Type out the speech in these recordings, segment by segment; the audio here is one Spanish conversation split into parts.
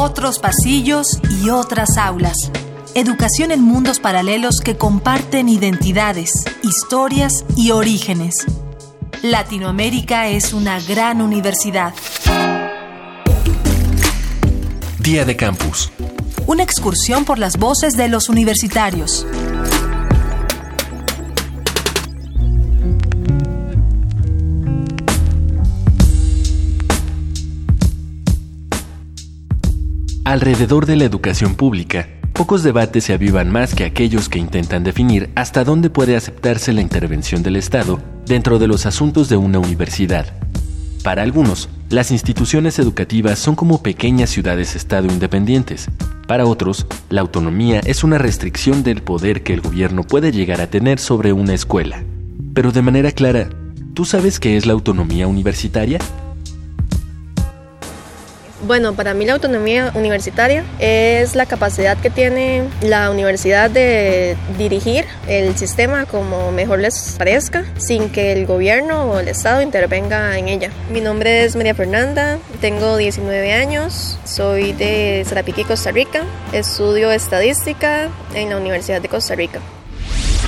otros pasillos y otras aulas. Educación en mundos paralelos que comparten identidades, historias y orígenes. Latinoamérica es una gran universidad. Día de Campus. Una excursión por las voces de los universitarios. Alrededor de la educación pública, pocos debates se avivan más que aquellos que intentan definir hasta dónde puede aceptarse la intervención del Estado dentro de los asuntos de una universidad. Para algunos, las instituciones educativas son como pequeñas ciudades-estado independientes. Para otros, la autonomía es una restricción del poder que el gobierno puede llegar a tener sobre una escuela. Pero de manera clara, ¿tú sabes qué es la autonomía universitaria? Bueno, para mí la autonomía universitaria es la capacidad que tiene la universidad de dirigir el sistema como mejor les parezca, sin que el gobierno o el Estado intervenga en ella. Mi nombre es María Fernanda, tengo 19 años, soy de Sarapiquí, Costa Rica, estudio estadística en la Universidad de Costa Rica.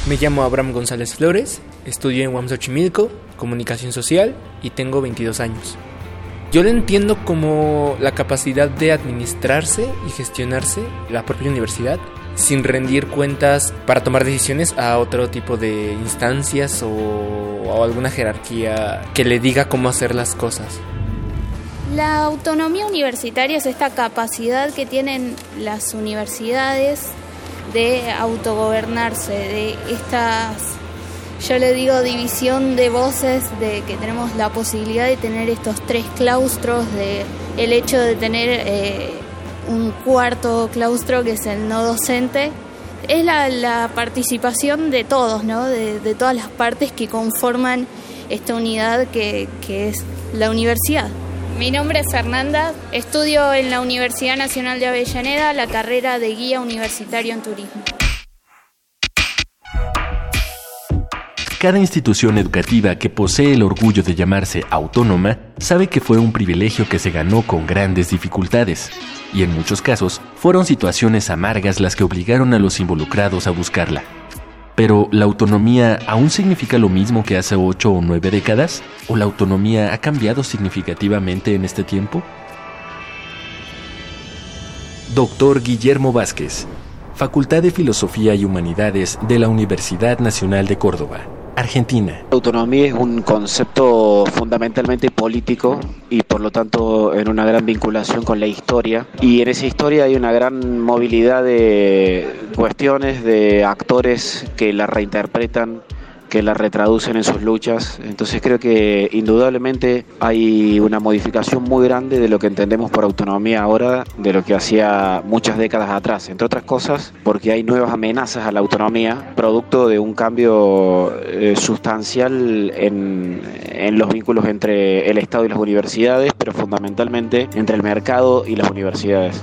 Me llamo Abraham González Flores, estudio en UAM Xochimilco, Comunicación Social y tengo 22 años. Yo lo entiendo como la capacidad de administrarse y gestionarse la propia universidad sin rendir cuentas para tomar decisiones a otro tipo de instancias o, alguna jerarquía que le diga cómo hacer las cosas. La autonomía universitaria es esta capacidad que tienen las universidades de autogobernarse, de estas yo le digo división de voces, de que tenemos la posibilidad de tener estos tres claustros, de el hecho de tener eh, un cuarto claustro que es el no docente, es la, participación de todos, ¿no? de, todas las partes que conforman esta unidad que, que es la universidad. Mi nombre es Fernanda, estudio en la Universidad Nacional de Avellaneda la carrera de guía universitario en turismo. Cada institución educativa que posee el orgullo de llamarse autónoma sabe que fue un privilegio que se ganó con grandes dificultades, y en muchos casos fueron situaciones amargas las que obligaron a los involucrados a buscarla. Pero, ¿la autonomía aún significa lo mismo que hace ocho o nueve décadas? ¿O la autonomía ha cambiado significativamente en este tiempo? Doctor Guillermo Vázquez, Facultad de Filosofía y Humanidades de la Universidad Nacional de Córdoba. Argentina. La autonomía es un concepto fundamentalmente político y por lo tanto en una gran vinculación con la historia y en esa historia hay una gran movilidad de cuestiones, de actores que la reinterpretan que la retraducen en sus luchas. Entonces creo que indudablemente hay una modificación muy grande de lo que entendemos por autonomía ahora, de lo que hacía muchas décadas atrás. Entre otras cosas, porque hay nuevas amenazas a la autonomía, producto de un cambio eh, sustancial en, en los vínculos entre el Estado y las universidades, pero fundamentalmente entre el mercado y las universidades.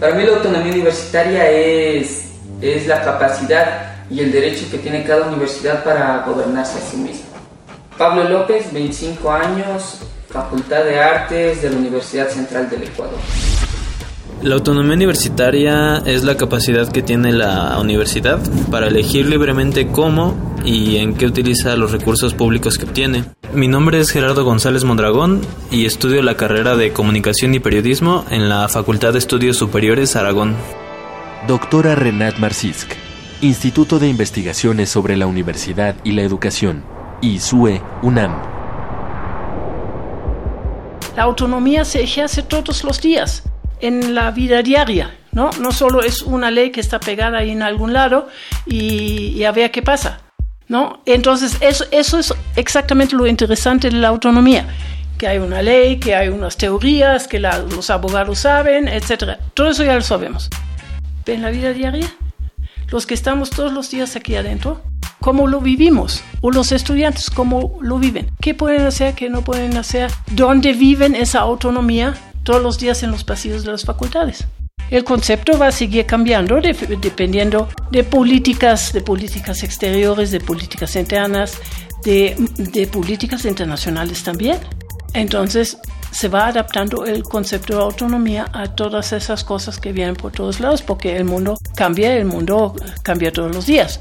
Para mí la autonomía universitaria es, es la capacidad y el derecho que tiene cada universidad para gobernarse a sí misma. Pablo López, 25 años, Facultad de Artes de la Universidad Central del Ecuador. La autonomía universitaria es la capacidad que tiene la universidad para elegir libremente cómo y en qué utiliza los recursos públicos que obtiene. Mi nombre es Gerardo González Mondragón y estudio la carrera de Comunicación y Periodismo en la Facultad de Estudios Superiores Aragón. Doctora Renat Marcisk Instituto de Investigaciones sobre la Universidad y la Educación, ISUE, UNAM. La autonomía se ejerce todos los días en la vida diaria, ¿no? No solo es una ley que está pegada ahí en algún lado y, a ver qué pasa, ¿no? Entonces, eso, eso es exactamente lo interesante de la autonomía que hay una ley, que hay unas teorías, que los abogados saben, etc. Todo eso ya lo sabemos. Pero en la vida diaria los que estamos todos los días aquí adentro, cómo lo vivimos, o los estudiantes cómo lo viven, qué pueden hacer, qué no pueden hacer, dónde viven esa autonomía todos los días en los pasillos de las facultades. El concepto va a seguir cambiando dependiendo de políticas, de políticas exteriores, de políticas internas, de, de políticas internacionales también. Entonces, se va adaptando el concepto de autonomía a todas esas cosas que vienen por todos lados, porque el mundo cambia, el mundo cambia todos los días.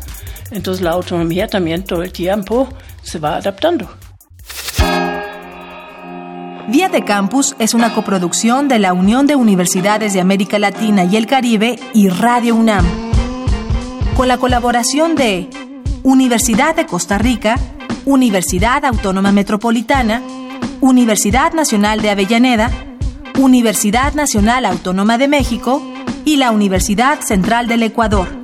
Entonces la autonomía también todo el tiempo se va adaptando. Vía de Campus es una coproducción de la Unión de Universidades de América Latina y el Caribe y Radio UNAM, con la colaboración de Universidad de Costa Rica, Universidad Autónoma Metropolitana, Universidad Nacional de Avellaneda, Universidad Nacional Autónoma de México y la Universidad Central del Ecuador.